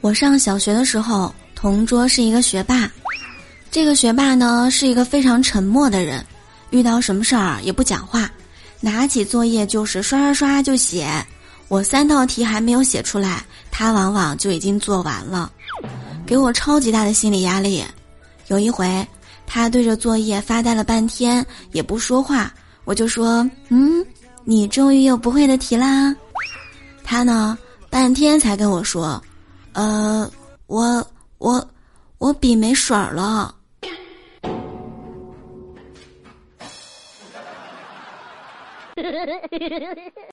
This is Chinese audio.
我上小学的时候，同桌是一个学霸。这个学霸呢，是一个非常沉默的人，遇到什么事儿也不讲话，拿起作业就是刷刷刷就写。我三道题还没有写出来，他往往就已经做完了，给我超级大的心理压力。有一回，他对着作业发呆了半天也不说话，我就说：“嗯，你终于有不会的题啦。”他呢，半天才跟我说。呃，我我我笔没水儿了。